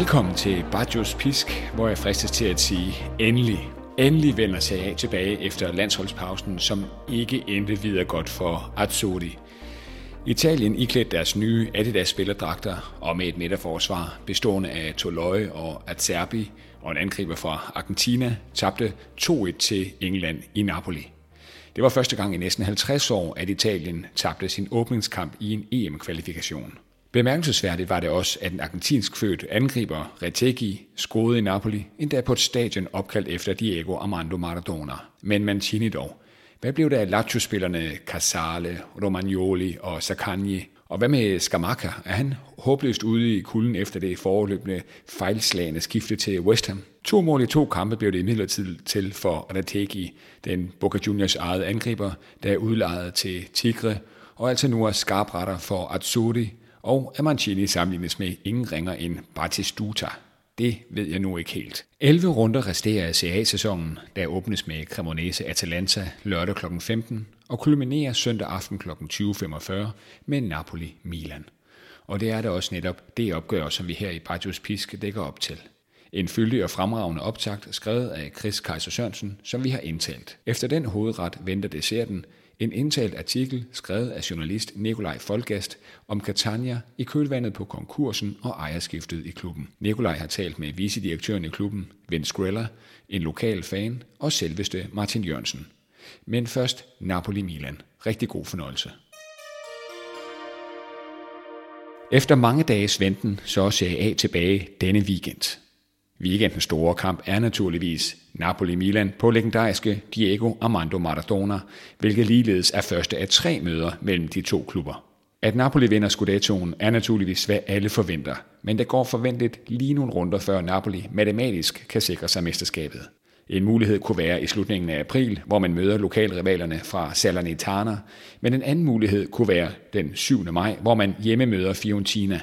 Velkommen til Bajos Pisk, hvor jeg fristes til at sige endelig. Endelig vender Serie A tilbage efter landsholdspausen, som ikke endte videre godt for Azzurri. Italien iklædte deres nye Adidas spillerdragter og med et midterforsvar bestående af Toloi og Acerbi og en angriber fra Argentina tabte 2-1 til England i Napoli. Det var første gang i næsten 50 år, at Italien tabte sin åbningskamp i en EM-kvalifikation. Bemærkelsesværdigt var det også, at en argentinsk født angriber, Retegi, scorede i Napoli, endda på et stadion opkaldt efter Diego Armando Maradona. Men Mancini dog. Hvad blev der af Lazio-spillerne Casale, Romagnoli og Sacagni? Og hvad med Scamacca? Er han håbløst ude i kulden efter det foreløbende fejlslagende skifte til West Ham? To mål i to kampe blev det imidlertid til for Retegi, den Boca Juniors eget angriber, der er udlejet til Tigre, og altså nu er skarpretter for Azzurri, og at Mancini sammenlignes med ingen ringer end Batistuta. Det ved jeg nu ikke helt. 11 runder resterer af CA-sæsonen, der åbnes med Cremonese Atalanta lørdag kl. 15 og kulminerer søndag aften kl. 20.45 med Napoli-Milan. Og det er da også netop det opgør, som vi her i Patrios Pisk dækker op til. En fyldig og fremragende optakt skrevet af Chris Kaiser Sørensen, som vi har indtalt. Efter den hovedret venter desserten, en indtalt artikel skrevet af journalist Nikolaj Folgast om Catania i kølvandet på konkursen og ejerskiftet i klubben. Nikolaj har talt med vicedirektøren i klubben, Vince Grella, en lokal fan og selveste Martin Jørgensen. Men først Napoli-Milan. Rigtig god fornøjelse. Efter mange dages venten, så er Serie A tilbage denne weekend. Weekendens store kamp er naturligvis Napoli-Milan på legendariske Diego Armando Maradona, hvilket ligeledes er første af tre møder mellem de to klubber. At Napoli vinder Scudettoen er naturligvis hvad alle forventer, men det går forventeligt lige nogle runder før Napoli matematisk kan sikre sig mesterskabet. En mulighed kunne være i slutningen af april, hvor man møder lokalrivalerne fra Salernitana, men en anden mulighed kunne være den 7. maj, hvor man hjemme møder Fiorentina.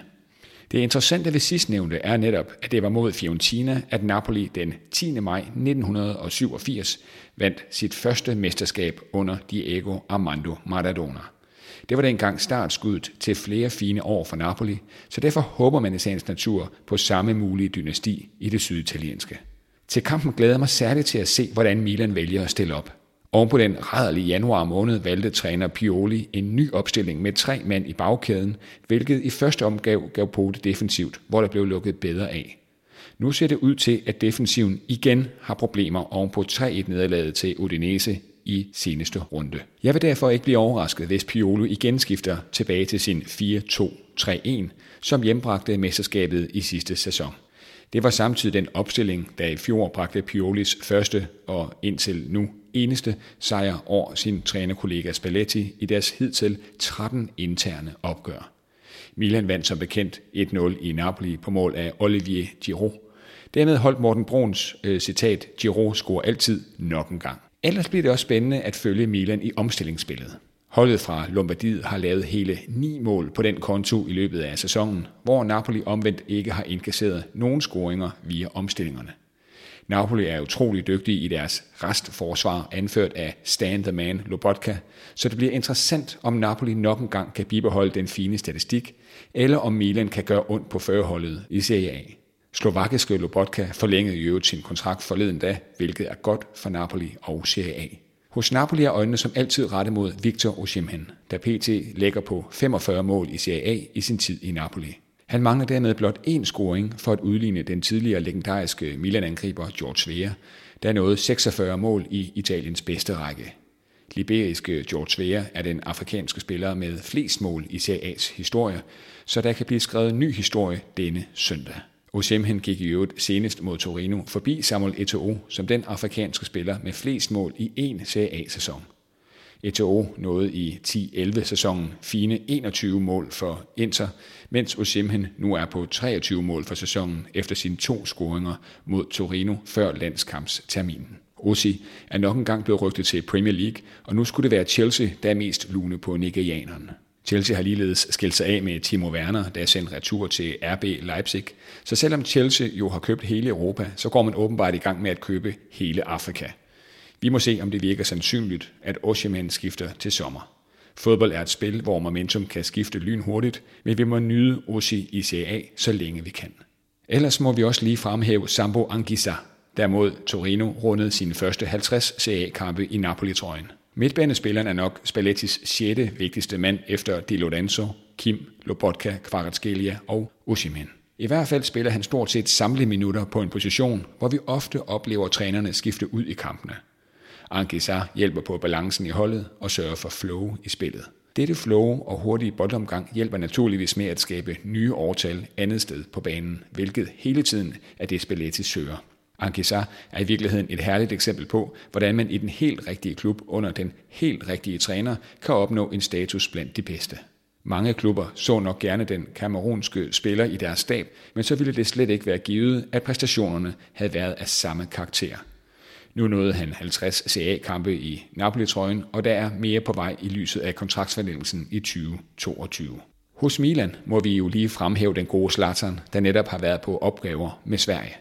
Det interessante ved sidstnævnte er netop, at det var mod Fiorentina, at Napoli den 10. maj 1987 vandt sit første mesterskab under Diego Armando Maradona. Det var dengang startskuddet til flere fine år for Napoli, så derfor håber man i sagens natur på samme mulige dynasti i det syditalienske. Til kampen glæder jeg mig særligt til at se, hvordan Milan vælger at stille op. Oven på den rædderlige januar måned valgte træner Pioli en ny opstilling med tre mand i bagkæden, hvilket i første omgang gav Pote defensivt, hvor der blev lukket bedre af. Nu ser det ud til, at defensiven igen har problemer oven på 3-1-nederlaget til Udinese i seneste runde. Jeg vil derfor ikke blive overrasket, hvis Pioli igen skifter tilbage til sin 4-2-3-1, som hjembragte mesterskabet i sidste sæson. Det var samtidig den opstilling, der i fjor bragte Piolis første og indtil nu eneste sejr over sin trænerkollega Spalletti i deres hidtil 13 interne opgør. Milan vandt som bekendt 1-0 i Napoli på mål af Olivier Giroud. Dermed holdt Morten Bruns øh, citat, Giroud scorer altid nok en gang. Ellers bliver det også spændende at følge Milan i omstillingsspillet. Holdet fra Lombardiet har lavet hele ni mål på den konto i løbet af sæsonen, hvor Napoli omvendt ikke har indkasseret nogen scoringer via omstillingerne. Napoli er utrolig dygtige i deres restforsvar, anført af Stan the Man Lobotka, så det bliver interessant, om Napoli nok en gang kan bibeholde den fine statistik, eller om Milan kan gøre ondt på førerholdet i Serie A. Slovakiske Lobotka forlængede i øvrigt sin kontrakt forleden dag, hvilket er godt for Napoli og Serie A. Hos Napoli er øjnene som altid rettet mod Victor Osimhen, der pt. lægger på 45 mål i Serie A i sin tid i Napoli. Han mangler dermed blot én scoring for at udligne den tidligere legendariske Milan-angriber George Weah, der nåede 46 mål i Italiens bedste række. Liberiske George Weah er den afrikanske spiller med flest mål i Serie A's historie, så der kan blive skrevet en ny historie denne søndag. Osimhen gik i øvrigt senest mod Torino forbi Samuel Eto'o som den afrikanske spiller med flest mål i en Serie A-sæson. Eto'o nåede i 10-11 sæsonen fine 21 mål for Inter, mens Osimhen nu er på 23 mål for sæsonen efter sine to scoringer mod Torino før landskampsterminen. Osi er nok engang blevet rygtet til Premier League, og nu skulle det være Chelsea, der er mest lune på nigerianeren. Chelsea har ligeledes skilt sig af med Timo Werner, der er sendt retur til RB Leipzig. Så selvom Chelsea jo har købt hele Europa, så går man åbenbart i gang med at købe hele Afrika. Vi må se, om det virker sandsynligt, at Osimhen skifter til sommer. Fodbold er et spil, hvor momentum kan skifte lynhurtigt, men vi må nyde Osi i Serie A, så længe vi kan. Ellers må vi også lige fremhæve Sambo Anguissa, der mod Torino rundede sine første 50 CA-kampe i Napoli-trøjen. Midtbanespilleren er nok Spallettis 6. vigtigste mand efter Di Lorenzo, Kim, Lobotka, Kvaratskhelia og Osimhen. I hvert fald spiller han stort set samlede minutter på en position, hvor vi ofte oplever trænerne skifte ud i kampene. Anguissa hjælper på balancen i holdet og sørger for flow i spillet. Dette flow og hurtige boldomgang hjælper naturligvis med at skabe nye overtal andet sted på banen, hvilket hele tiden er det Spalletti søger. Ankisa er i virkeligheden et herligt eksempel på, hvordan man i den helt rigtige klub under den helt rigtige træner kan opnå en status blandt de bedste. Mange klubber så nok gerne den kamerunske spiller i deres stab, men så ville det slet ikke være givet, at præstationerne havde været af samme karakter. Nu nåede han 50 CA-kampe i Napoli-trøjen, og der er mere på vej i lyset af kontraktsforlængelsen i 2022. Hos Milan må vi jo lige fremhæve den gode Zlatan, der netop har været på opgaver med Sverige.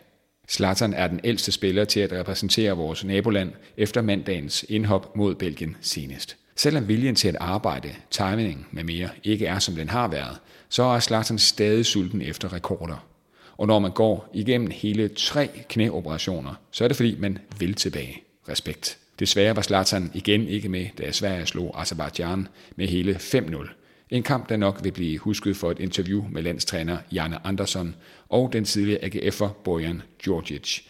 Zlatan er den ældste spiller til at repræsentere vores naboland efter mandagens indhop mod Belgien senest. Selvom viljen til at arbejde, timing med mere ikke er som den har været, så er Zlatan stadig sulten efter rekorder. Og når man går igennem hele tre knæoperationer, så er det fordi, man vil tilbage. Respekt. Desværre var Zlatan igen ikke med, da Sverige slog Azerbaijan med hele 5-0. En kamp, der nok vil blive husket for et interview med landstræner Janne Andersson og den tidligere AGF'er Bojan Djordjic.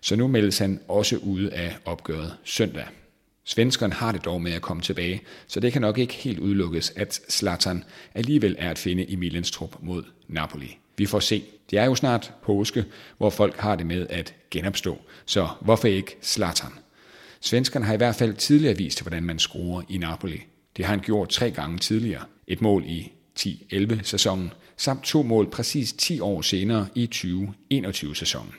Så nu meldes han også ude af opgøret søndag. Svenskeren har det dog med at komme tilbage, så det kan nok ikke helt udelukkes, at Zlatan alligevel er at finde i Milans trup mod Napoli. Vi får se. Det er jo snart påske, hvor folk har det med at genopstå, så hvorfor ikke Zlatan? Svenskerne har i hvert fald tidligere vist, hvordan man skruer i Napoli. Det har han gjort tre gange tidligere. Et mål i 10-11 sæsonen, samt to mål præcis 10 år senere i 2021 sæsonen.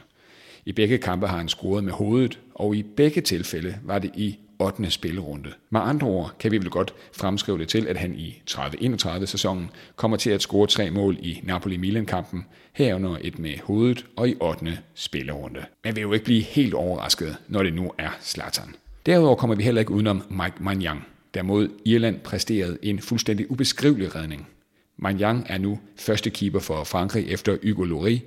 I begge kampe har han scoret med hovedet, og i begge tilfælde var det i 8. spillerunde. Med andre ord kan vi vel godt fremskrive det til, at han i 30-31 sæsonen kommer til at score tre mål i Napoli-Milan-kampen, herunder et med hovedet og i 8. spillerunde. Men vi vil jo ikke blive helt overrasket, når det nu er Slatan. Derudover kommer vi heller ikke udenom Mike Manjang, der mod Irland præsterede en fuldstændig ubeskrivelig redning. Manjang er nu første keeper for Frankrig efter Hugo Lloris,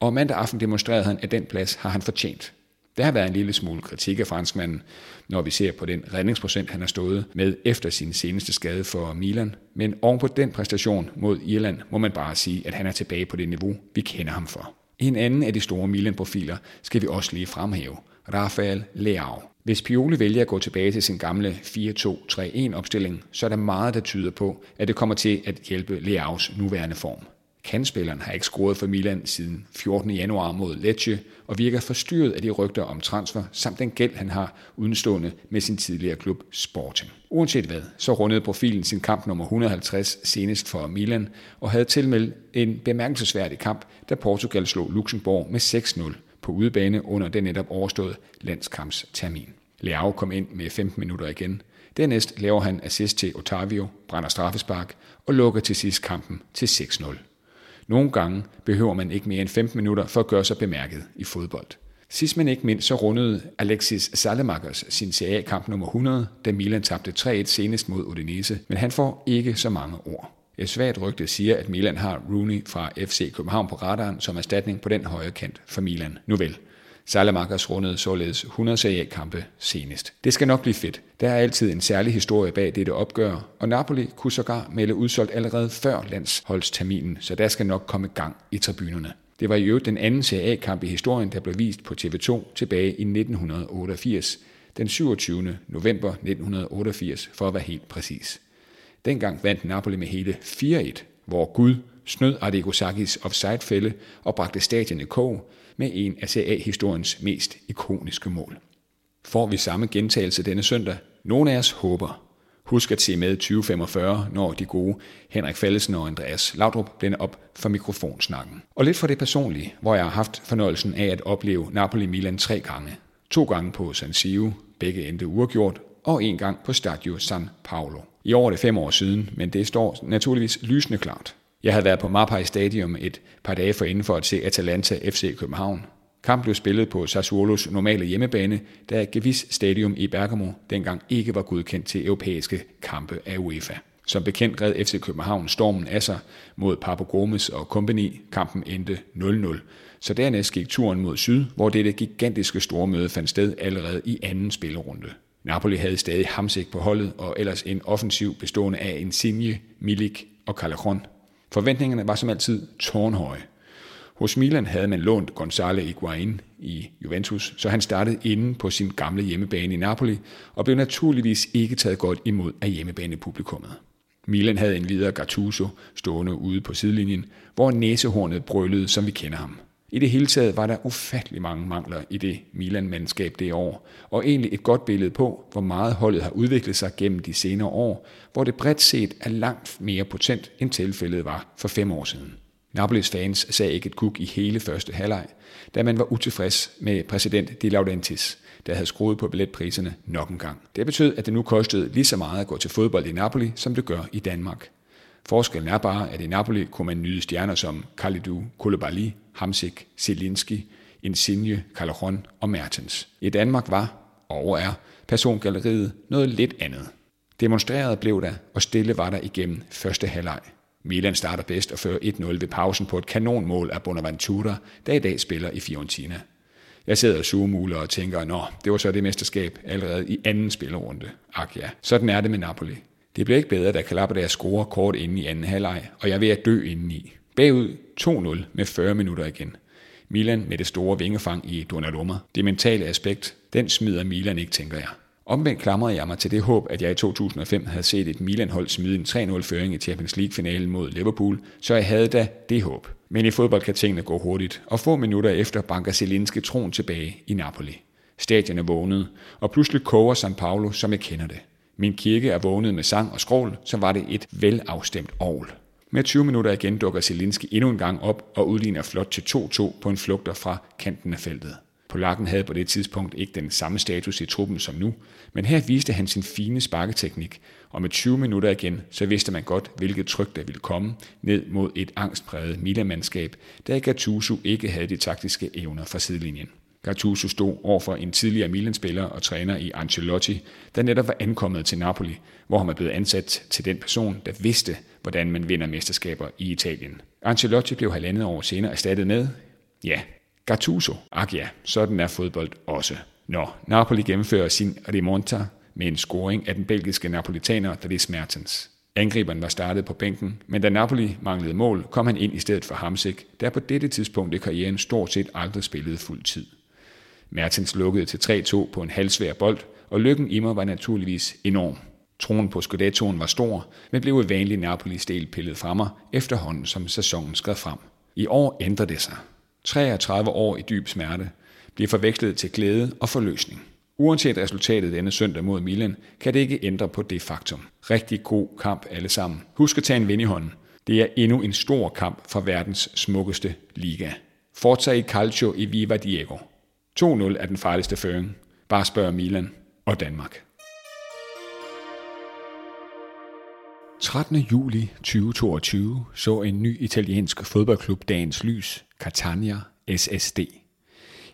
og mandag aften demonstrerede han, at den plads har han fortjent. Der har været en lille smule kritik af franskmanden, når vi ser på den redningsprocent, han har stået med efter sin seneste skade for Milan. Men oven på den præstation mod Irland må man bare sige, at han er tilbage på det niveau, vi kender ham for. En anden af de store Milan-profiler skal vi også lige fremhæve. Rafael Leao. Hvis Pioli vælger at gå tilbage til sin gamle 4-2-3-1 opstilling, så er der meget, der tyder på, at det kommer til at hjælpe Leaos nuværende form. Kandspilleren har ikke scoret for Milan siden 14. januar mod Lecce og virker forstyrret af de rygter om transfer samt den gæld, han har udenstående med sin tidligere klub Sporting. Uanset hvad, så rundede profilen sin kamp nummer 150 senest for Milan og havde tilmeldt en bemærkelsesværdig kamp, da Portugal slog Luxembourg med 6-0 på udebane under den netop overståede landskampstermin. Leao kom ind med 15 minutter igen. Dernæst laver han assist til Otavio, brænder straffespark og lukker til sidst kampen til 6-0. Nogle gange behøver man ikke mere end 15 minutter for at gøre sig bemærket i fodbold. Sidst men ikke mindst så rundede Alexis Salemakers sin CA-kamp nummer 100, da Milan tabte 3-1 senest mod Udinese, men han får ikke så mange ord. Et svagt rygte siger, at Milan har Rooney fra FC København på radaren som erstatning på den højre kant for Milan. Nu vel. Salamakers rundede således 100 Serie kampe senest. Det skal nok blive fedt. Der er altid en særlig historie bag dette opgør, og Napoli kunne sågar melde udsolgt allerede før landsholdsterminen, så der skal nok komme gang i tribunerne. Det var i øvrigt den anden Serie A-kamp i historien, der blev vist på TV2 tilbage i 1988, den 27. november 1988 for at være helt præcis. Dengang vandt Napoli med hele 4-1, hvor Gud snød Adegosakis offside-fælde og bragte stadion i kog med en af CA-historiens mest ikoniske mål. Får vi samme gentagelse denne søndag? Nogle af os håber. Husk at se med 2045, når de gode Henrik Fallesen og Andreas Laudrup blænder op for mikrofonsnakken. Og lidt for det personlige, hvor jeg har haft fornøjelsen af at opleve Napoli-Milan tre gange. To gange på San Siro, begge endte uafgjort, og en gang på Stadio San Paolo. I år er det fem år siden, men det står naturligvis lysende klart. Jeg havde været på Marpai Stadium et par dage forinden for at se Atalanta FC København. Kampen blev spillet på Sassuolos normale hjemmebane, da Gevis Stadium i Bergamo dengang ikke var godkendt til europæiske kampe af UEFA. Som bekendt red FC København stormen af sig mod Papo Gomes og Company. Kampen endte 0-0. Så dernæst gik turen mod syd, hvor dette gigantiske stormøde fandt sted allerede i anden spillerunde. Napoli havde stadig Hamsik på holdet, og ellers en offensiv bestående af Insigne, Milik og Callejon. Forventningerne var som altid tårnhøje. Hos Milan havde man lånt Gonzalo Higuain i Juventus, så han startede inde på sin gamle hjemmebane i Napoli og blev naturligvis ikke taget godt imod af hjemmebanepublikummet. Milan havde en videre Gattuso stående ude på sidelinjen, hvor næsehornet brølede, som vi kender ham. I det hele taget var der ufattelig mange mangler i det Milan-mandskab det år, og egentlig et godt billede på, hvor meget holdet har udviklet sig gennem de senere år, hvor det bredt set er langt mere potent, end tilfældet var for fem år siden. Napolis fans sagde ikke et kuk i hele første halvleg, da man var utilfreds med præsident De Laurentiis, der havde skruet på billetpriserne nok en gang. Det betød, at det nu kostede lige så meget at gå til fodbold i Napoli, som det gør i Danmark. Forskellen er bare, at i Napoli kunne man nyde stjerner som Kalidou Koulibaly, Hamsik, Zelinski, Insigne, Calderon og Mertens. I Danmark var, og er, persongalleriet noget lidt andet. Demonstreret blev der, og stille var der igennem første halvleg. Milan starter bedst og fører 1-0 ved pausen på et kanonmål af Bonaventura, der i dag spiller i Fiorentina. Jeg sidder og sugemuler og tænker, nå, det var så det mesterskab allerede i anden spillerunde. Ak ja, sådan er det med Napoli. Det bliver ikke bedre, da Calabria der scorer kort inde i anden halvleg, og jeg er ved at dø indeni. Bagud 2-0 med 40 minutter igen. Milan med det store vingefang i Donnarumma. Det mentale aspekt, den smider Milan ikke, tænker jeg. Omvendt klamrede jeg mig til det håb, at jeg i 2005 havde set et Milan-hold smide en 3-0-føring i Champions League-finalen mod Liverpool, så jeg havde da det håb. Men i fodbold kan tingene gå hurtigt, og få minutter efter banker Zelinski tron tilbage i Napoli. Stadion er vågnet, og pludselig koger San Paolo, som jeg kender det. Min kirke er vågnet med sang og skrål, så var det et velafstemt ovl. Med 20 minutter igen dukker Zelinski endnu en gang op og udligner flot til 2-2 på en flugter fra kanten af feltet. Polakken havde på det tidspunkt ikke den samme status i truppen som nu, men her viste han sin fine sparketeknik, og med 20 minutter igen, så vidste man godt, hvilket tryk der ville komme ned mod et angstpræget Milan-mandskab, da Gattuso ikke havde de taktiske evner fra sidelinjen. Gattuso stod over for en tidligere Milan-spiller og træner i Ancelotti, der netop var ankommet til Napoli, hvor han var blevet ansat til den person, der vidste, hvordan man vinder mesterskaber i Italien. Ancelotti blev halvandet år senere erstattet med, ja, Gattuso. Ak ja, sådan er fodbold også. Nå, Napoli gennemfører sin remonta med en scoring af den belgiske napolitaner Dries Mertens. Angriberen var startet på bænken, men da Napoli manglede mål, kom han ind i stedet for Hamsik, der på dette tidspunkt i karrieren stort set aldrig spillede fuld tid. Mertens lukkede til 3-2 på en halvsvær bold, og lykken i mig var naturligvis enorm. Troen på Scudettoen var stor, men blev et vanlig Napoli-stil pillet fra mig efterhånden, som sæsonen skred frem. I år ændrer det sig. 33 år i dyb smerte bliver forvekslet til glæde og forløsning. Uanset resultatet denne søndag mod Milan, kan det ikke ændre på det faktum. Rigtig god kamp alle sammen. Husk at tage en vind i hånden. Det er endnu en stor kamp for verdens smukkeste liga. Fortsæt i Calcio i Viva Diego. 2-0 er den farligste føring. Bare spørg Milan og Danmark. 13. juli 2022 så en ny italiensk fodboldklub dagens lys, Catania SSD.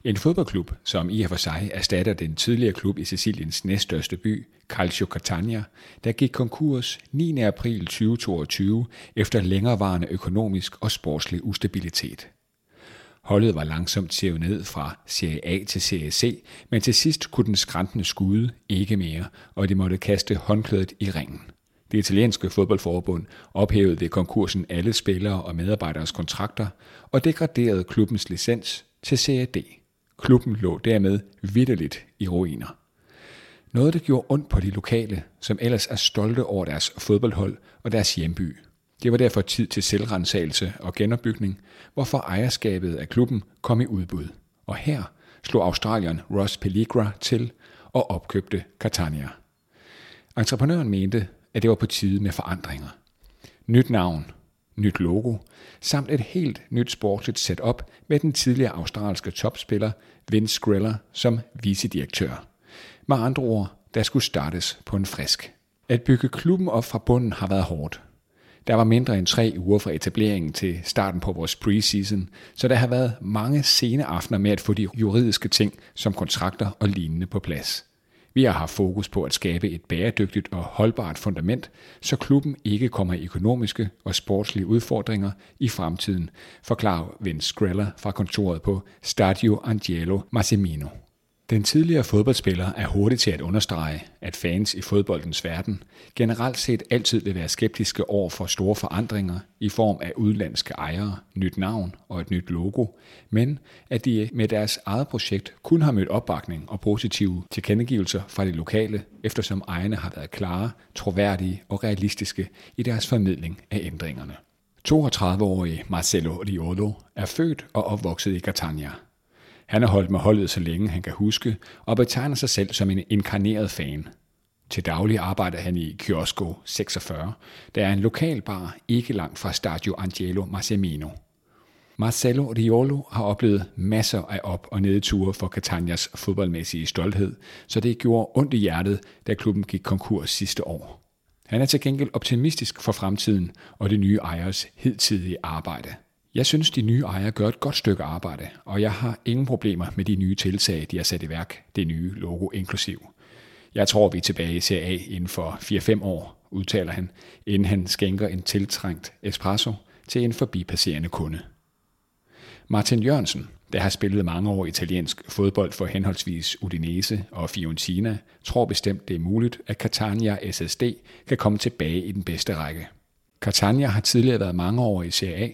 En fodboldklub, som i og for sig erstatter den tidligere klub i Siciliens næststørste by, Calcio Catania, der gik konkurs 9. april 2022 efter længerevarende økonomisk og sportslig ustabilitet. Holdet var langsomt sævet ned fra Serie A til Serie C, men til sidst kunne den skræntende skude ikke mere, og de måtte kaste håndklædet i ringen. Det italienske fodboldforbund ophævede ved konkursen alle spillere og medarbejderes kontrakter og degraderede klubbens licens til Serie D. Klubben lå dermed vidderligt i ruiner. Noget, der gjorde ondt på de lokale, som ellers er stolte over deres fodboldhold og deres hjemby. Det var derfor tid til selvrensagelse og genopbygning, hvorfor ejerskabet af klubben kom i udbud. Og her slog Australien Ross Pelligra til og opkøbte Catania. Entreprenøren mente, at det var på tide med forandringer. Nyt navn, nyt logo, samt et helt nyt sportsligt setup med den tidligere australske topspiller Vince Griller som vicedirektør. Med andre ord, der skulle startes på en frisk. At bygge klubben op fra bunden har været hårdt. Der var mindre end tre uger fra etableringen til starten på vores preseason, så der har været mange sene aftener med at få de juridiske ting som kontrakter og lignende på plads. Vi har haft fokus på at skabe et bæredygtigt og holdbart fundament, så klubben ikke kommer i økonomiske og sportslige udfordringer i fremtiden, forklarer Vince Greller fra kontoret på Stadio Angelo Massimino. Den tidligere fodboldspiller er hurtig til at understrege, at fans i fodboldens verden generelt set altid vil være skeptiske over for store forandringer i form af udlandske ejere, nyt navn og et nyt logo, men at de med deres eget projekt kun har mødt opbakning og positive tilkendegivelser fra de lokale, eftersom ejerne har været klare, troværdige og realistiske i deres formidling af ændringerne. 32-årige Marcelo Riolo er født og opvokset i Catania. Han har holdt med holdet så længe han kan huske, og betegner sig selv som en inkarneret fan. Til daglig arbejder han i Kiosco 46, der er en lokal bar ikke langt fra Stadio Angelo Massimino. Marcelo Riolo har oplevet masser af op- og nedture for Catanias fodboldmæssige stolthed, så det gjorde ondt i hjertet, da klubben gik konkurs sidste år. Han er til gengæld optimistisk for fremtiden og det nye ejers hidtidige arbejde. Jeg synes, de nye ejere gør et godt stykke arbejde, og jeg har ingen problemer med de nye tiltag, de har sat i værk, det nye logo inklusiv. Jeg tror, vi er tilbage i Serie A inden for 4-5 år, udtaler han, inden han skænker en tiltrængt espresso til en forbipasserende kunde. Martin Jørgensen, der har spillet mange år italiensk fodbold for henholdsvis Udinese og Fiorentina, tror bestemt, det er muligt, at Catania SSD kan komme tilbage i den bedste række. Catania har tidligere været mange år i Serie A,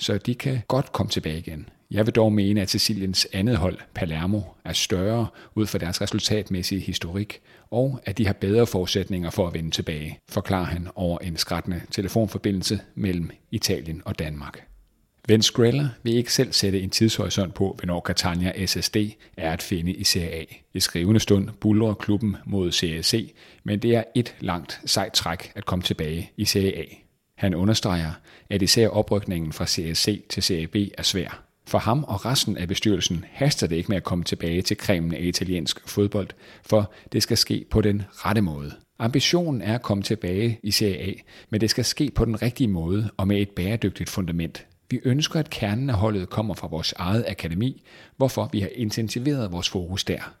så de kan godt komme tilbage igen. Jeg vil dog mene, at Siciliens andet hold, Palermo, er større ud fra deres resultatmæssige historik, og at de har bedre forudsætninger for at vende tilbage, forklarer han over en skrættende telefonforbindelse mellem Italien og Danmark. Vince Greller vil ikke selv sætte en tidshorisont på, hvornår Catania SSD er at finde i Serie A. I skrivende stund bulrer klubben mod Serie C, men det er et langt sejt træk at komme tilbage i Serie A. Han understreger, at især oprykningen fra Serie C til Serie B er svær. For ham og resten af bestyrelsen haster det ikke med at komme tilbage til kremen af italiensk fodbold, for det skal ske på den rette måde. Ambitionen er at komme tilbage i Serie A, men det skal ske på den rigtige måde og med et bæredygtigt fundament. Vi ønsker, at kernen af holdet kommer fra vores eget akademi, hvorfor vi har intensiveret vores fokus der.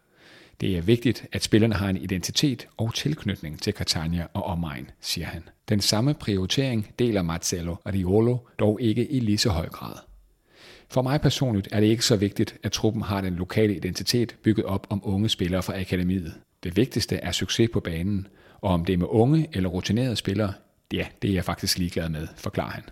Det er vigtigt, at spillerne har en identitet og tilknytning til Catania og omegn, siger han. Den samme prioritering deler Marcelo Ariolo dog ikke i lige så høj grad. For mig personligt er det ikke så vigtigt, at truppen har den lokale identitet bygget op om unge spillere fra akademiet. Det vigtigste er succes på banen, og om det er med unge eller rutinerede spillere, ja, det er jeg faktisk ligeglad med, forklarer han.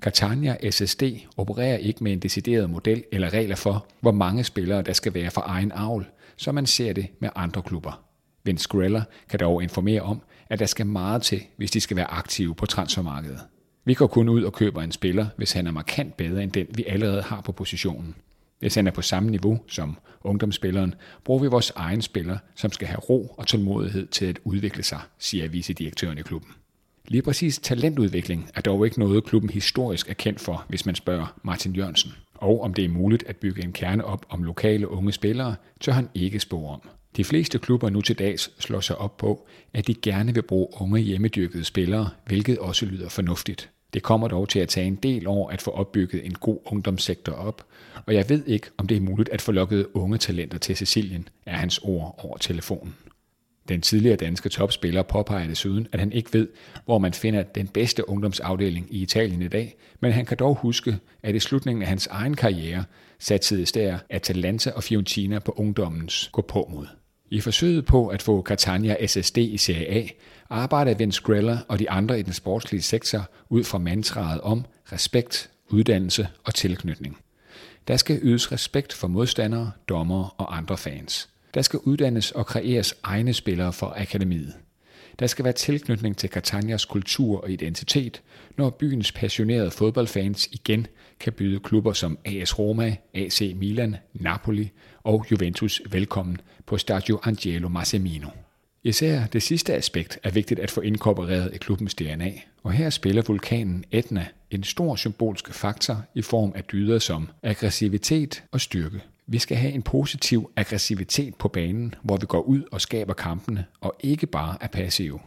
Catania SSD opererer ikke med en decideret model eller regler for, hvor mange spillere der skal være for egen avl, så man ser det med andre klubber. Vince Greller kan dog informere om, at der skal meget til, hvis de skal være aktive på transfermarkedet. Vi går kun ud og køber en spiller, hvis han er markant bedre end den, vi allerede har på positionen. Hvis han er på samme niveau som ungdomsspilleren, bruger vi vores egen spiller, som skal have ro og tålmodighed til at udvikle sig, siger vicedirektøren i klubben. Lige præcis talentudvikling er dog ikke noget, klubben historisk er kendt for, hvis man spørger Martin Jørgensen. Og om det er muligt at bygge en kerne op om lokale unge spillere, tør han ikke spore om. De fleste klubber nu til dags slår sig op på, at de gerne vil bruge unge hjemmedyrkede spillere, hvilket også lyder fornuftigt. Det kommer dog til at tage en del år at få opbygget en god ungdomssektor op, og jeg ved ikke, om det er muligt at få lukket unge talenter til Sicilien, er hans ord over telefonen. Den tidligere danske topspiller påpeger desuden, at han ikke ved, hvor man finder den bedste ungdomsafdeling i Italien i dag, men han kan dog huske, at i slutningen af hans egen karriere satsedes der Atalanta og Fiorentina på ungdommens gå på mod. I forsøget på at få Catania SSD i Serie A, arbejder Vince Greller og de andre i den sportslige sektor ud fra mantraet om respekt, uddannelse og tilknytning. Der skal ydes respekt for modstandere, dommere og andre fans. Der skal uddannes og kreeres egne spillere for akademiet. Der skal være tilknytning til Catanias kultur og identitet, når byens passionerede fodboldfans igen kan byde klubber som AS Roma, AC Milan, Napoli og Juventus velkommen på Stadio Angelo Massimino. Især det sidste aspekt er vigtigt at få inkorporeret i klubbens DNA, og her spiller vulkanen Etna en stor symbolsk faktor i form af dyder som aggressivitet og styrke. Vi skal have en positiv aggressivitet på banen, hvor vi går ud og skaber kampene, og ikke bare er passive.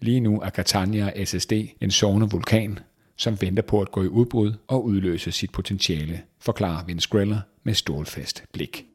Lige nu er Catania SSD en sovende vulkan, som venter på at gå i udbrud og udløse sit potentiale, forklarer Vince Greller med stålfast blik.